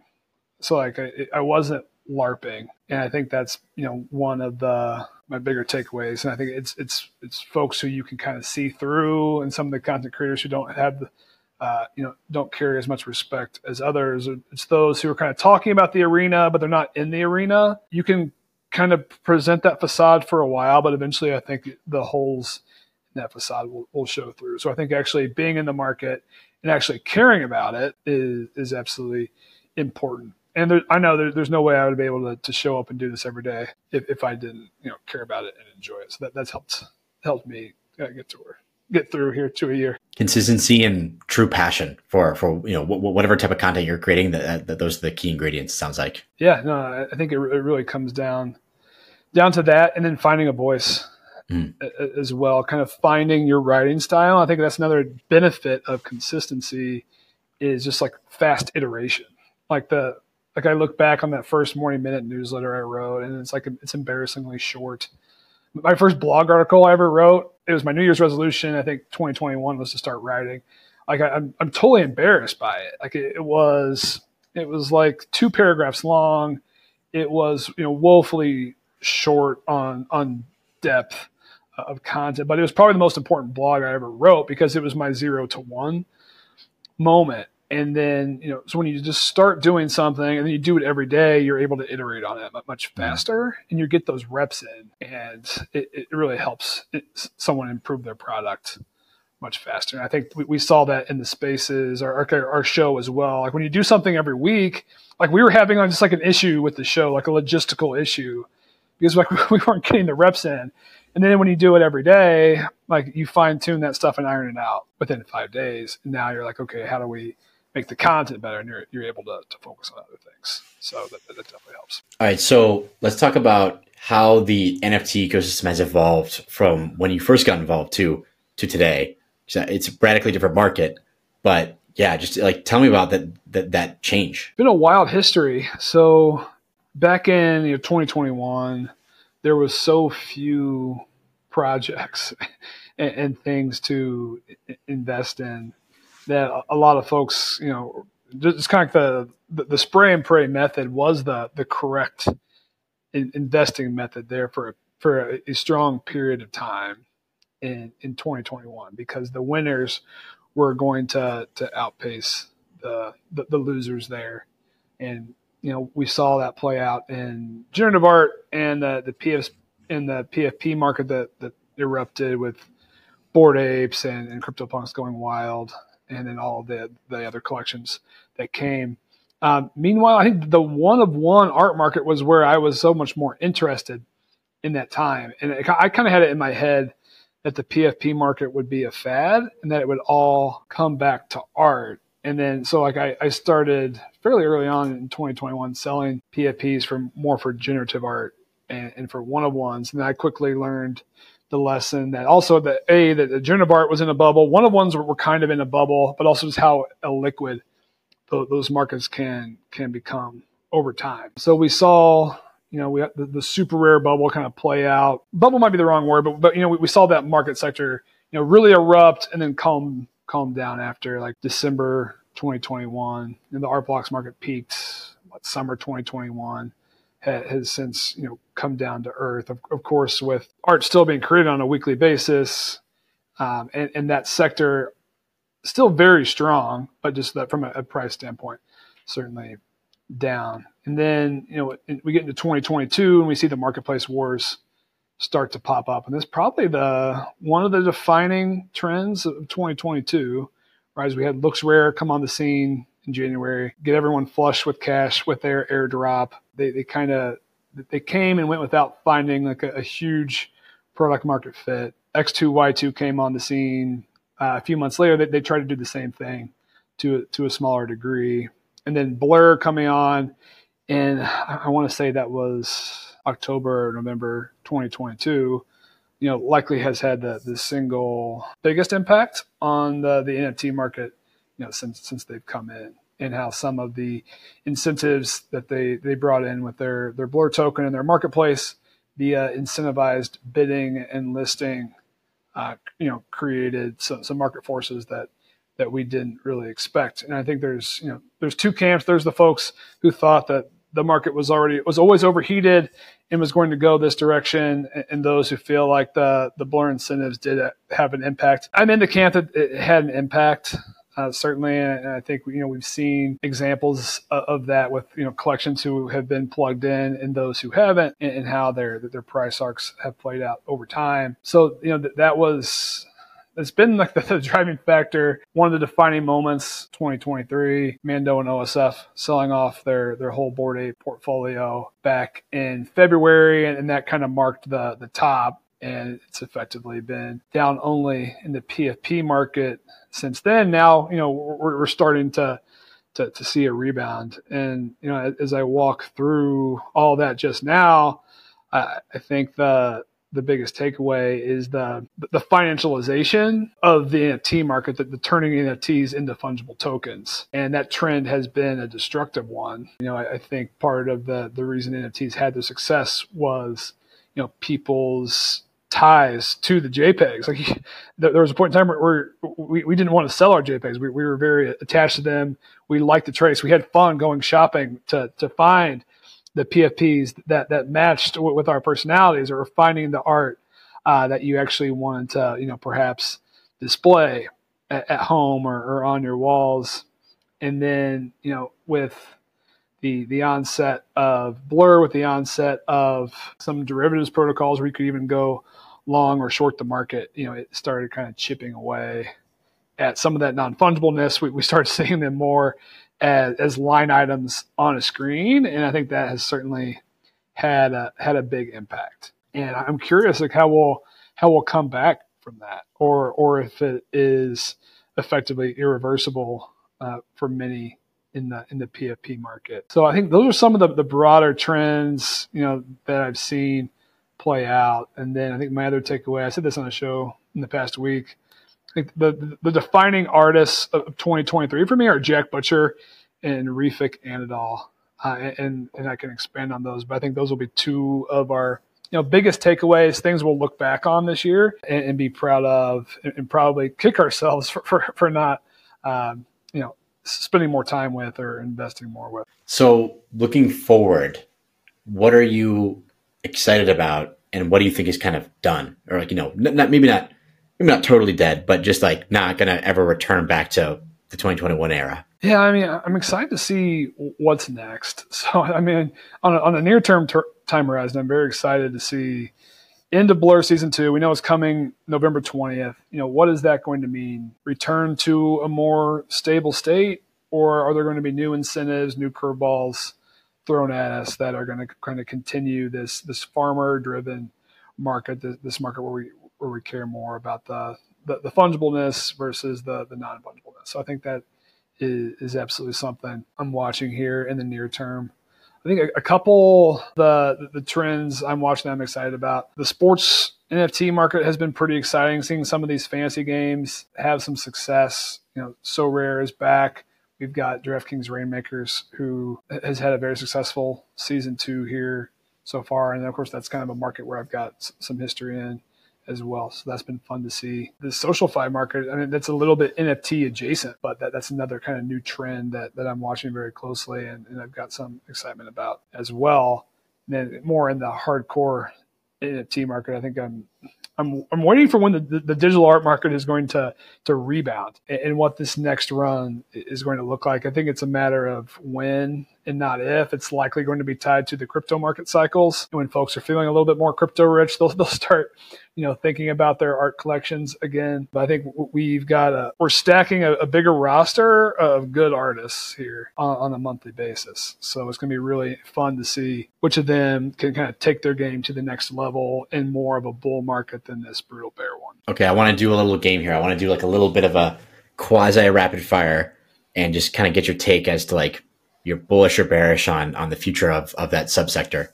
So like I, I wasn't LARPing. And I think that's, you know, one of the, my bigger takeaways. And I think it's it's it's folks who you can kind of see through, and some of the content creators who don't have uh, you know don't carry as much respect as others. It's those who are kind of talking about the arena, but they're not in the arena. You can kind of present that facade for a while, but eventually, I think the holes that facade will, will show through. So I think actually being in the market and actually caring about it is is absolutely important and there, I know there, there's no way I would be able to, to show up and do this every day if, if I didn't, you know, care about it and enjoy it. So that, that's helped helped me uh, get to where get through here to a year. Consistency and true passion for for you know whatever type of content you're creating. That, that those are the key ingredients. Sounds like. Yeah, no, I think it, it really comes down down to that, and then finding a voice. Mm. As well, kind of finding your writing style. I think that's another benefit of consistency is just like fast iteration. Like the like I look back on that first morning minute newsletter I wrote, and it's like it's embarrassingly short. My first blog article I ever wrote, it was my New Year's resolution. I think 2021 was to start writing. Like I, am I'm, I'm totally embarrassed by it. Like it, it was, it was like two paragraphs long. It was you know woefully short on on depth of content, but it was probably the most important blog I ever wrote because it was my zero to one moment. And then you know so when you just start doing something and then you do it every day you're able to iterate on it much faster and you get those reps in and it, it really helps it, someone improve their product much faster. And i think we, we saw that in the spaces our, our, our show as well. Like when you do something every week like we were having on just like an issue with the show like a logistical issue because like we weren't getting the reps in and then when you do it every day like you fine tune that stuff and iron it out within five days and now you're like okay how do we make the content better and you're, you're able to, to focus on other things. So that, that definitely helps. All right. So let's talk about how the NFT ecosystem has evolved from when you first got involved to, to today. It's a radically different market, but yeah, just like tell me about that, that, that change. It's been a wild history. So back in you know, 2021, there was so few projects and, and things to invest in that a lot of folks, you know, it's kind of the, the spray and pray method was the the correct in, investing method there for for a, a, strong period of time in in 2021 because the winners were going to to outpace the the, the losers there, and you know we saw that play out in generative art and the the PS, in the PFP market that, that erupted with Bored Apes and, and CryptoPunks going wild, and then all the the other collections that came. Um, meanwhile, I think the one of one art market was where I was so much more interested in that time, and it, I kind of had it in my head that the PFP market would be a fad and that it would all come back to art. And then, so like I, I started fairly early on in 2021 selling PFPs for more for generative art and, and for one of ones. And I quickly learned the lesson that also that a that the generative art was in a bubble. One of ones were, were kind of in a bubble, but also just how liquid those markets can can become over time. So we saw you know, we the, the, SuperRare bubble kind of play out. Bubble might be the wrong word, but but you know, we, we saw that market sector, you know, really erupt and then calm calm down after like December 2021, and the art blocks market peaked what, summer 2021. has since you know come down to earth. Of, of, course, with art still being created on a weekly basis, um, and, and that sector still very strong, but just that from a, a price standpoint, certainly down. And then, you know, we get into 2022 and we see the marketplace wars start to pop up. And this probably the one of the defining trends of 2022, right? As we had LooksRare come on the scene in January, get everyone flush with cash with their airdrop. They, they kind of they came and went without finding like a, a, huge product market fit. X2Y2 came on the scene uh, a few months later. They, they tried to do the same thing to to a smaller degree and then Blur coming on, and I, want to say that was October, November 2022. You know, likely has had the, the single biggest impact on the, the NFT market, you know, since since they've come in, and how some of the incentives that they they brought in with their their Blur token and their marketplace via incentivized bidding and listing, uh, you know, created some, some market forces that that we didn't really expect. And I think there's you know there's two camps. There's the folks who thought that the market was already was always overheated and was going to go this direction, and those who feel like the the blur incentives did have an impact. I'm in the camp that it had an impact. Uh, certainly, and I think you know we've seen examples of that with you know collections who have been plugged in and those who haven't, and, how their their price arcs have played out over time. So you know that was it's been like the, the, driving factor, one of the defining moments, 2023, Mando and OSF selling off their their whole Bored Ape portfolio back in February, and, and that kind of marked the the top. And it's effectively been down only in the PFP market since then. Now, you know, we're, we're starting to to, to see a rebound. And you know, as I walk through all that just now, I, I think the the biggest takeaway is the the financialization of the NFT market, the, the turning NFTs into fungible tokens, and that trend has been a destructive one. You know, I, I think part of the the reason NFTs had their success was you know people's ties to the JPEGs. Like there was a point in time where, we, we didn't want to sell our JPEGs. We, we were very attached to them. We liked the trace. We had fun going shopping to to find the PFPs that that matched with our personalities, or finding the art uh, that you actually wanted to, you know, perhaps display at, at home or, or, on your walls. And then, you know, with the the onset of Blur, with the onset of some derivatives protocols, where you could even go long or short the market, you know, it started kind of chipping away at some of that non fungibleness. We, we started seeing them more as, as line items on a screen, and I think that has certainly had a, had a big impact. And I'm curious, like how we'll how we'll come back from that, or or if it is effectively irreversible uh, for many in the in the PFP market. So I think those are some of the, the broader trends, you know, that I've seen play out. And then I think my other takeaway, I said this on a show in the past week, think the the defining artists of 2023 for me are Jack Butcher and Refik Anadol, uh, and and I can expand on those, but I think those will be two of our you know biggest takeaways, things we'll look back on this year and, and be proud of, and, and, probably kick ourselves for for, for not um, you know spending more time with or investing more with. So looking forward, what are you excited about, and what do you think is kind of done, or like you know, not maybe not maybe not totally dead, but just like not going to ever return back to the 2021 era. Yeah, I mean, I'm excited to see what's next. So, I mean, on a, on a near term ter- time horizon, I'm very excited to see, into Blur season two. We know it's coming November 20th. You know, what is that going to mean? Return to a more stable state, or are there going to be new incentives, new curveballs thrown at us that are going to kind of continue this this farmer driven market, this, this market where we where we care more about the the, the fungibleness versus the the non fungibleness. So I think that is, is absolutely something I'm watching here in the near term. I think a, a couple the the trends I'm watching I'm excited about. The sports NFT market has been pretty exciting. Seeing some of these fantasy games have some success. You know, Sorare is back. We've got DraftKings Reignmakers, who has had a very successful season two here so far, and of course that's kind of a market where I've got some history in as well. So that's been fun to see. The social SocialFi market, I mean, that's a little bit NFT adjacent, but that, that's another kind of new trend that, that I'm watching very closely and, and I've got some excitement about as well. And then more in the hardcore NFT market, I think I'm I'm, I'm waiting for when the, the, the, digital art market is going to to rebound and, and, what this next run is going to look like. I think it's a matter of when and not if. It's likely going to be tied to the crypto market cycles. When folks are feeling a little bit more crypto rich, they'll, they'll start, you know, thinking about their art collections again. But I think we've got a, we're stacking a, a bigger roster of good artists here on, on a monthly basis. So it's going to be really fun to see which of them can kind of take their game to the next level in more of a bull market than this brutal bear one. Okay, I want to do a little game here. I want to do like a little bit of a quasi rapid fire and just kind of get your take as to like you're bullish or bearish on on the future of of that subsector.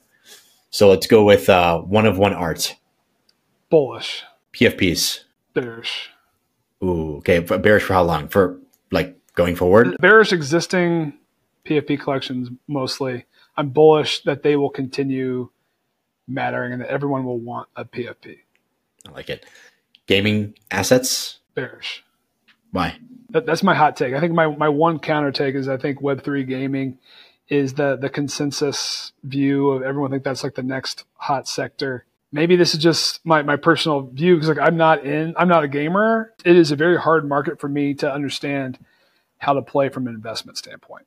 So let's go with uh, one of one art. Bullish. PFPs. Bearish. Ooh, okay. Bearish for how long? For like going forward? Bearish existing PFP collections mostly. I'm bullish that they will continue mattering and that everyone will want a PFP. I like it. Gaming assets? Bearish. Why? That, that's my hot take. I think my, my one counter take is I think Web three gaming is the the consensus view of everyone think that's like the next hot sector. Maybe this is just my, my personal view because like I'm not in I'm not a gamer. It is a very hard market for me to understand how to play from an investment standpoint.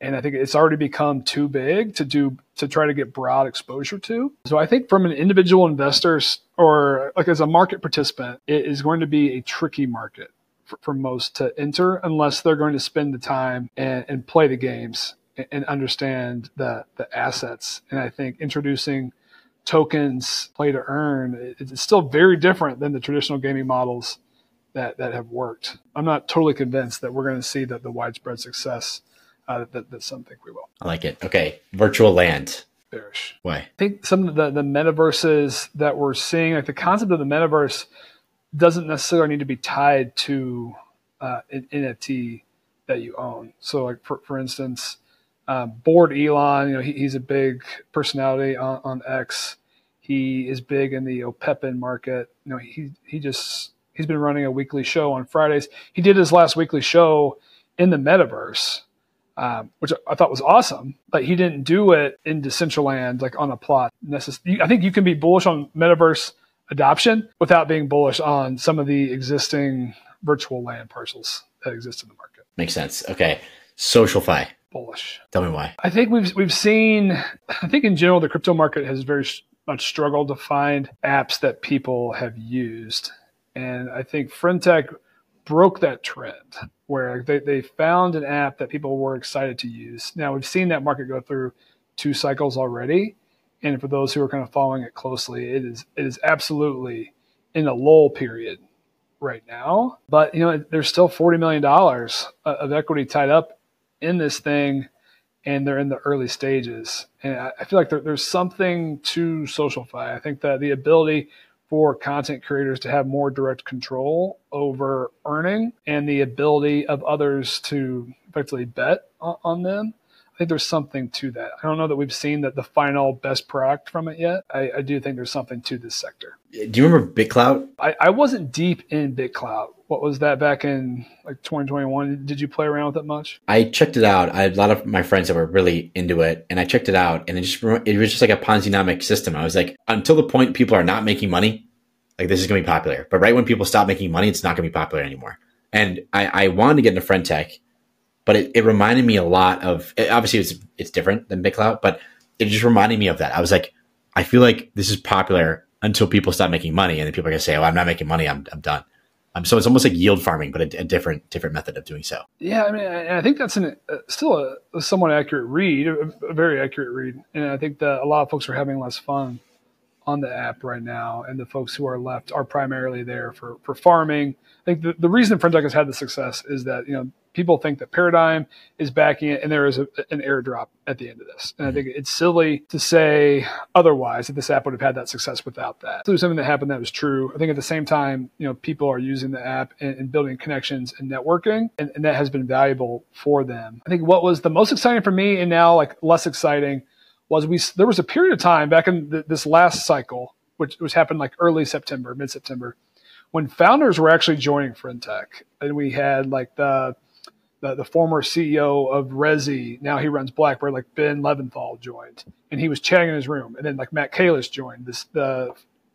And I think it's already become too big to do to try to get broad exposure to. So I think from an individual investor or like as a market participant, it is going to be a tricky market for, for most to enter unless they're going to spend the time and, and play the games and, and understand the, the assets. And I think introducing tokens play to earn it's still very different than the traditional gaming models that, that have worked. I'm not totally convinced that we're going to see the, the widespread success uh, that, that some think we will. I like it. Okay. Virtual land. Bearish. Why? I think some of the, the metaverses that we're seeing, like the concept of the metaverse doesn't necessarily need to be tied to uh, an NFT that you own. So, like for, for instance, uh, Bored Elon, you know, he, he's a big personality on, on, X. He is big in the Opepen market. You know, he he just he's been running a weekly show on Fridays. He did his last weekly show in the metaverse, um, which I thought was awesome. But he didn't do it in Decentraland, like on a plot. Necess- I think you can be bullish on metaverse adoption without being bullish on some of the existing virtual land parcels that exist in the market. Makes sense. Okay. SocialFi. Bullish. Tell me why. I think we've we've seen I think in general the crypto market has very much struggled to find apps that people have used. And I think Friendtech broke that trend where they, they found an app that people were excited to use. Now we've seen that market go through two cycles already. And for those who are kind of following it closely, it is it is absolutely in a lull period right now. But you know, there's still forty million dollars uh, of equity tied up in this thing, and they're in the early stages. And I, feel like there, there's something to SocialFi. I think that the ability for content creators to have more direct control over earning and the ability of others to effectively bet on, on them think there's something to that. I don't know that we've seen that the final best product from it yet. I, I do think there's something to this sector. Do you remember BitClout? I, I wasn't deep in BitClout. What was that back in like 2021? Did you play around with it much? I checked it out. I had a lot of my friends that were really into it, and I checked it out, and it just it was just like a Ponzi-nomic system. I was like, until the point people are not making money, like this is going to be popular. But right when people stop making money, it's not going to be popular anymore. And I, I wanted to get into Friendtech but it, it reminded me a lot of obviously it's it's different than BitClout, but it just reminded me of that. I was like, I feel like this is popular until people stop making money, and then people are to say, "Oh, I'm not making money. I'm I'm done." Um, so it's almost like yield farming, but a, a different different method of doing so. Yeah, I mean, I, I think that's an, uh, still a, a, somewhat accurate read, a, a, very accurate read, and I think that a lot of folks are having less fun on the app right now, and the folks who are left are primarily there for for farming. I think the, the reason Friendtech has had the success is that you know people think that Paradigm is backing it, and there is a, an airdrop at the end of this. And I mm-hmm. think it's silly to say otherwise that this app would have had that success without that. So there's something that happened that was true. I think at the same time, you know, people are using the app and, and building connections and networking, and, and that has been valuable for them. I think what was the most exciting for me, and now like less exciting, was we there was a period of time back in the, this last cycle, which was happened like early September, mid September, when founders were actually joining Friendtech, and we had like the the, the former CEO of Resy, now he runs Blackbird, like Ben Leventhal joined, and he was chatting in his room. And then like Matt Kalish joined, this the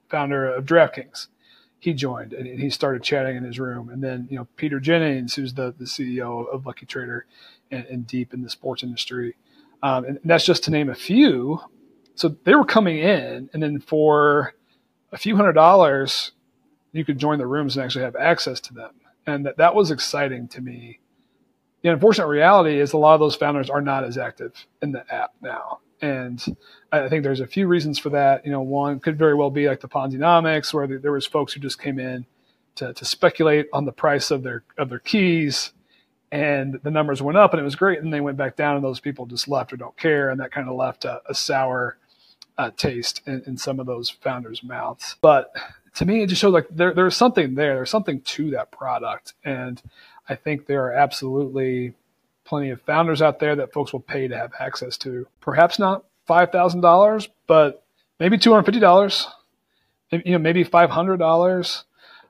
founder of DraftKings. He joined and, and he started chatting in his room. And then you know Peter Jennings, who's the the CEO of Lucky Trader, and, and deep in the sports industry, um, and that's just to name a few. So they were coming in, and then for a few hundred dollars, you could join the rooms and actually have access to them. And that, that was exciting to me the unfortunate reality is a lot of those founders are not as active in the app now. And I think there's a few reasons for that. You know, one could very well be like the Ponzinomics, where there was folks who just came in to, to speculate on the price of their of their keys, and the numbers went up and it was great, and they went back down, and those people just left or don't care, and that kind of left a, a sour uh, taste in, in, some of those founders' mouths. But to me, it just shows like there, there's something there. There's something to that product, and I think there are absolutely plenty of founders out there that folks will pay to have access to. Perhaps not five thousand dollars, but maybe two hundred fifty dollars. You know, maybe five hundred dollars.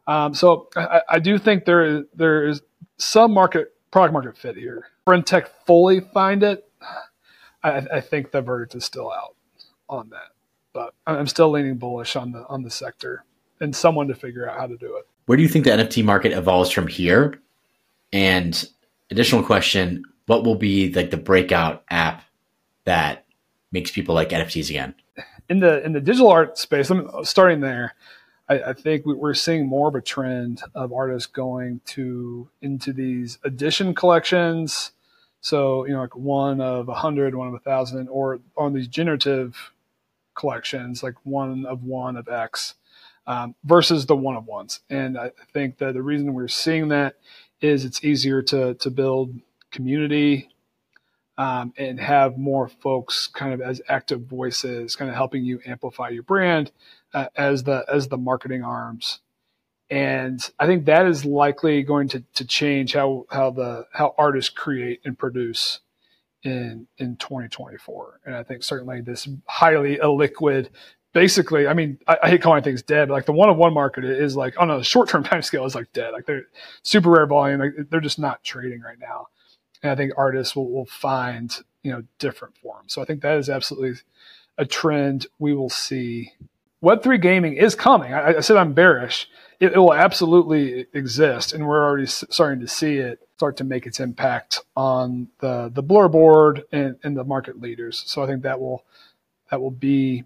Um, so I, I, do think there is there is some market product market fit here. Tech fully find it. I, I think the verdict is still out on that, but I'm still leaning bullish on the on the sector and someone to figure out how to do it. Where do you think the NFT market evolves from here? And additional question: What will be like the breakout app that makes people like NFTs again? In the in the digital art space, I'm starting there. I, think we're seeing more of a trend of artists going to into these edition collections. So you know, like one of a hundred, one of a thousand, or on these generative collections, like one of one of X, um, versus the one of ones. And I think that the reason we're seeing that is it's easier to to build community um, and have more folks kind of as active voices, kind of helping you amplify your brand uh, as the as the marketing arms. And I think that is likely going to, to change how, how the how artists create and produce in in 2024. And I think certainly this highly illiquid basically, I mean, I, I hate calling things dead, but like the one of one market is like on a short term time scale is like dead. Like they're SuperRare volume. Like they're just not trading right now. And I think artists will, will find, you know, different forms. So I think that is absolutely a trend we will see. Web3 gaming is coming. I, I said I'm bearish. It, it, will absolutely exist, and we're already starting to see it start to make its impact on the the blur board and, and the market leaders. So I think that will that will be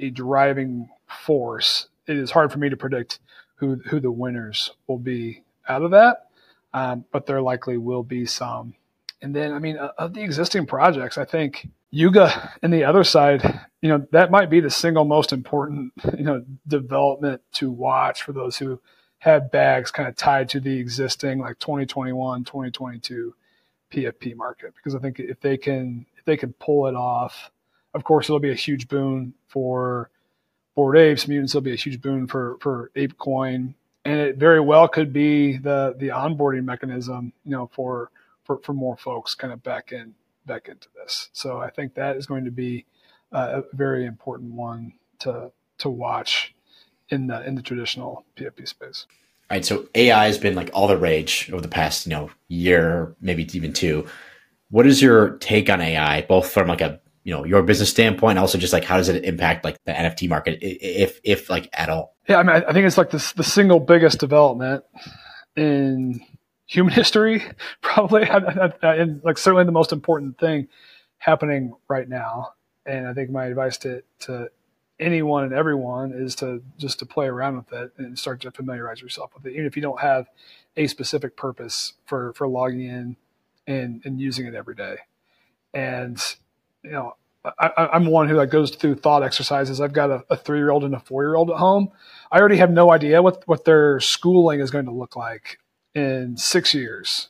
a driving force. It is hard for me to predict who who the winners will be out of that, um, but there likely will be some. And then, I mean, of the existing projects, I think Yuga and the Otherside, you know, that might be the single most important, you know, development to watch for those who have bags kind of tied to the existing like 2021, 2022 PFP market. Because I think if they can, if they can pull it off, of course, it'll be a huge boon for Bored Apes. Mutants It'll be a huge boon for for ApeCoin, and it very well could be the the onboarding mechanism, you know, for for for more folks kind of back in back into this. So I think that is going to be uh, a very important one to to watch in the in the traditional PFP space. All right, so AI has been like all the rage over the past, you know, year, maybe even two. What is your take on AI, both from like a you know your business standpoint also just like how does it impact like the nft market if if like at all yeah i mean i think it's like the, the single biggest development in human history probably and like certainly the most important thing happening right now and i think my advice to to anyone and everyone is to just to play around with it and start to familiarize yourself with it, even if you don't have a specific purpose for for logging in and and using it every day. And you know, I, am one who like goes through thought exercises. I've got a, a three year old and a four year old at home. I already have no idea what what their schooling is going to look like in six years.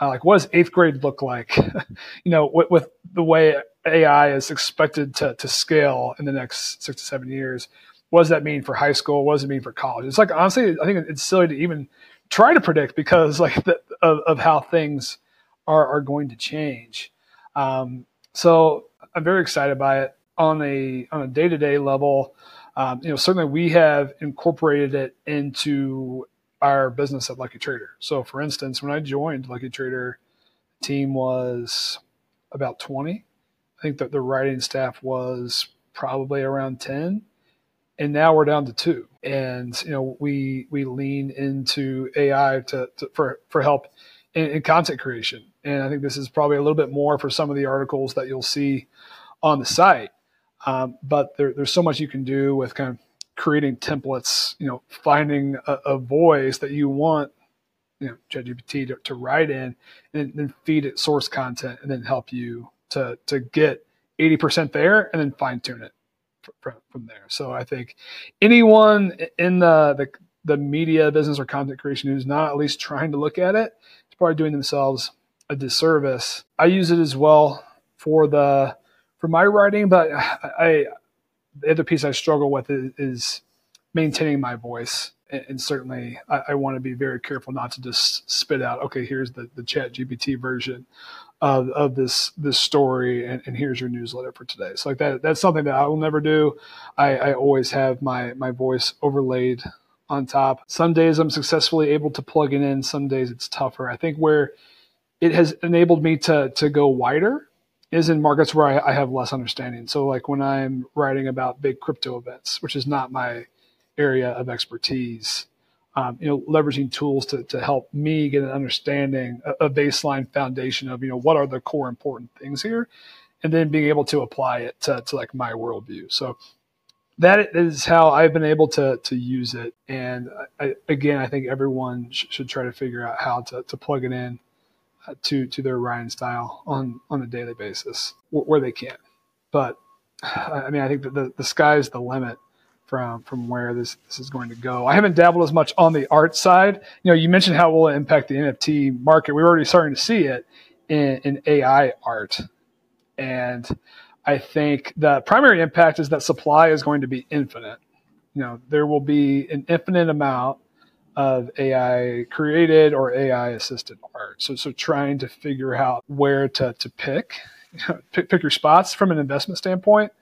Uh, like, what does eighth grade look like? you know, with, with, the way AI is expected to to scale in the next six to seven years, what does that mean for high school? What does it mean for college? It's like honestly, I think it's silly to even try to predict because like the, of, of how things are are going to change. Um, so I'm very excited by it on a on a day to day level. Um, you know, certainly we have incorporated it into our business at Lucky Trader. So, for instance, when I joined Lucky Trader, team was about 20. I think that the writing staff was probably around 10 and now we're down to two and you know we we lean into ai to, to for for help in, in, content creation and i think this is probably a little bit more for some of the articles that you'll see on the site um, but there, there's so much you can do with kind of creating templates you know finding a, a voice that you want you know ChatGPT to, to write in and then feed it source content and then help you to to get 80% there and then fine tune it from, from there. So I think anyone in the, the, the media business or content creation who's not at least trying to look at it is probably doing themselves a disservice. I use it as well for the for my writing, but I, the other piece I struggle with is, is maintaining my voice. And, and certainly, I, I, want to be very careful not to just spit out, okay, here's the, the Chat GPT version of, of this this story and, and, here's your newsletter for today so like that that's something that i will never do I, I always have my my voice overlaid on top some days i'm successfully able to plug it in some days it's tougher i think where it has enabled me to to go wider is in markets where I, I have less understanding so like when i'm writing about big crypto events which is not my area of expertise um, you know, leveraging tools to, to help me get an understanding, a, a, baseline foundation of, you know, what are the core important things here, and then being able to apply it to, to like my worldview. So that is how I've been able to, to use it. And I, again, I think everyone sh- should try to figure out how to, to plug it in to, to their writing style on, on a daily basis where, they can. But I mean, I think that the, the sky's the limit from from where this this is going to go. I haven't dabbled as much on the art side. You know, you mentioned how it will it impact the NFT market. We're already starting to see it in, in AI art, and I think the primary impact is that supply is going to be infinite. You know, there will be an infinite amount of AI created or AI assisted art. So, so trying to figure out where to, to pick, pick, pick your spots from an investment standpoint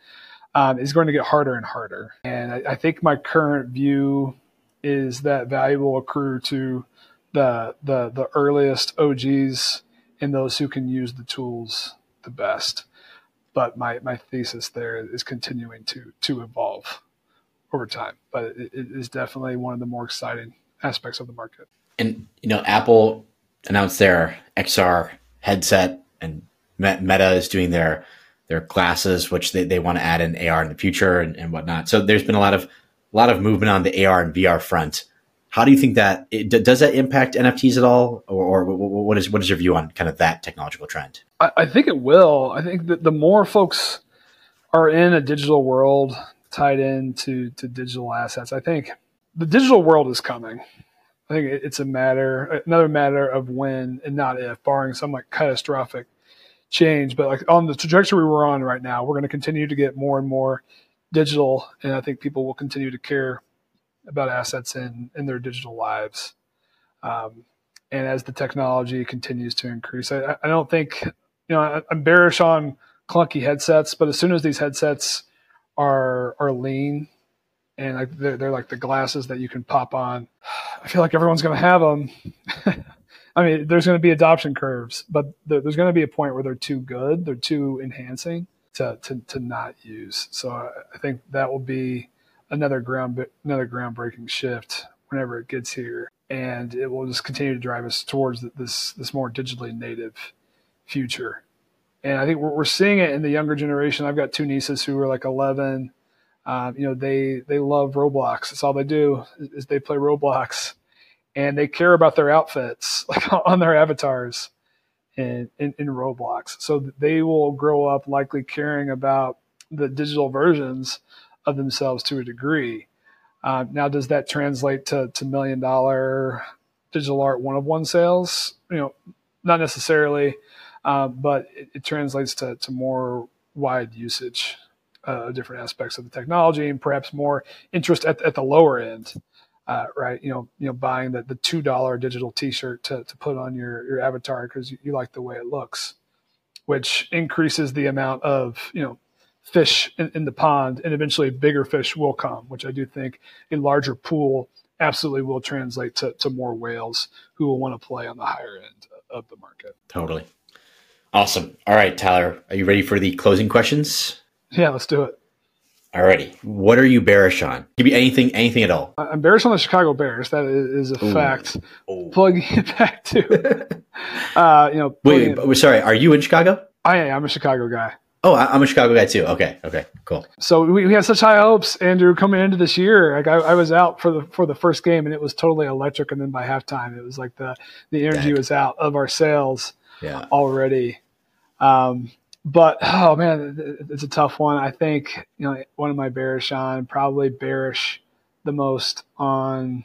um, is going to get harder and harder. And I, I, think my current view is that value will accrue to the the the earliest OGs and those who can use the tools the best. But my, my thesis there is continuing to to evolve over time. But it, it is definitely one of the more exciting aspects of the market. And you know, Apple announced their XR headset, and Meta is doing their their glasses, which they, they want to add in AR in the future and, and whatnot. So there's been a lot of a lot of movement on the AR and VR front. How do you think that it, does that impact NFTs at all, or, or, what is what is your view on kind of that technological trend? I, I think it will. I think that the more folks are in a digital world tied into to digital assets, I think the digital world is coming. I think it's a matter, another matter of when and not if, barring some like catastrophic change, but like on the trajectory we're on right now, we're going to continue to get more and more digital, and I think people will continue to care about assets in in their digital lives. Um, and as the technology continues to increase, I, I don't think you know I, I'm bearish on clunky headsets, but as soon as these headsets are are lean and like they're, they're like the glasses that you can pop on, I feel like everyone's going to have them. I mean, there's going to be adoption curves, but there's going to be a point where they're too good, they're too enhancing to to, to not use. So I think that will be another ground another groundbreaking shift whenever it gets here, and it will just continue to drive us towards this this more digitally native future. And I think we're, we're seeing it in the younger generation. I've got two nieces who are like 11 Um, you know, they they love Roblox. That's all they do is they play Roblox, and they care about their outfits, like on their avatars, in, in, in Roblox. So they will grow up likely caring about the digital versions of themselves to a degree. Uh, now, does that translate to to million dollar digital art one of one sales? You know, not necessarily, uh, but it, it translates to to more wide usage uh, different aspects of the technology and perhaps more interest at, at the lower end. Uh, right, you know, you know, buying the, the two dollar digital T-shirt to, to put on your your avatar because you, you like the way it looks, which increases the amount of you know fish in, in, the pond, and eventually bigger fish will come, which I do think a larger pool absolutely will translate to, to more whales who will want to play on the higher end of the market. Totally. Awesome. All right, Tyler, are you ready for the closing questions? Yeah, let's do it. Alrighty. What are you bearish on? Give me anything, anything at all. I'm bearish on the Chicago Bears. That is a Ooh. fact. Ooh. Plugging it back to, uh, you know. Wait, wait, sorry. Are you in Chicago? I am. I'm a Chicago guy. Oh, I'm a Chicago guy too. Okay. Okay. Cool. So we, we had such high hopes, Andrew, coming into this year. Like I, I, was out for the for the first game, and it was totally electric. And then by halftime, it was like the the energy was out of our sails. Yeah. Already. Um, but oh man, it's a tough one. I think you know one of my bearish on probably bearish the most on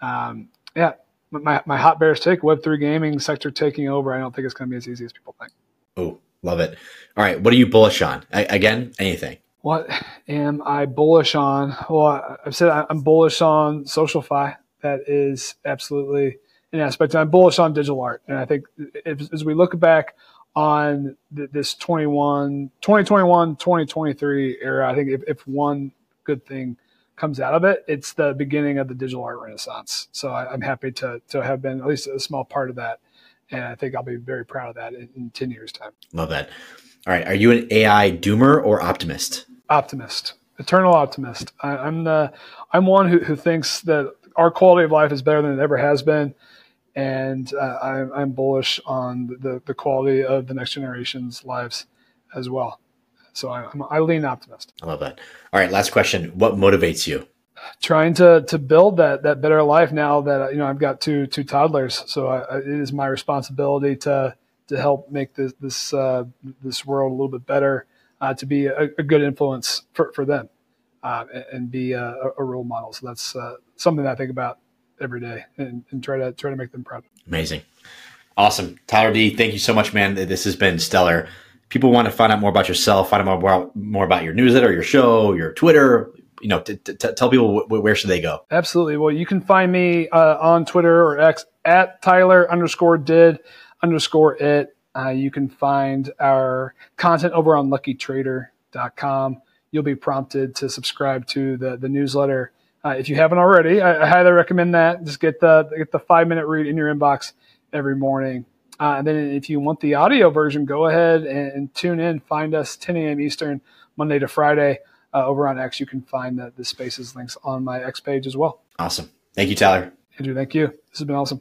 um, yeah my my hot bearish take Web three gaming sector taking over. I don't think it's going to be as easy as people think. Oh, love it. All right, what are you bullish on? I, again, anything. What am I bullish on? Well, I've said I'm bullish on SocialFi. That is absolutely an aspect. I'm bullish on digital art, and I think if, as we look back on this 21, 2021, 2023 era. I think if, if one good thing comes out of it, it's the beginning of the digital art renaissance. So I, am happy to, to have been at least a small part of that. And I think I'll be very proud of that in, in 10 years' time. Love that. All right. Are you an AI doomer or optimist? Optimist, eternal optimist. I, am the, I'm one who, who thinks that our quality of life is better than it ever has been and uh, I'm, I'm, bullish on the, the quality of the next generation's lives as well. So I'm, I lean optimist. I love that. All right, last question: What motivates you? Trying to to build that that better life now that you know I've got two two toddlers, so I, it is my responsibility to to help make this this uh, this world a little bit better, uh, to be a, a, good influence for for them, uh, and be a, a, role model. So that's uh, something that I think about every day and, and try to try to make them proud. Amazing. Awesome. Tyler D, thank you so much, man. This has been stellar. People want to find out more about yourself, find out more, about, more about your newsletter, your show, your Twitter. You know, t- t- tell people wh- where should they go. Absolutely. Well, you can find me uh, on Twitter or X at Tyler underscore did underscore it. Uh, you can find our content over on luckytrader.com. You'll be prompted to subscribe to the, the newsletter uh, if you haven't already, I, I, highly recommend that. Just get the get the five minute read in your inbox every morning. Uh, and then if you want the audio version, go ahead and, and, tune in. Find us 10 a.m. Eastern, Monday to Friday, uh, over on X. You can find the, the Spaces links on my X page as well. Awesome. Thank you, Tyler. Andrew, thank you. This has been awesome.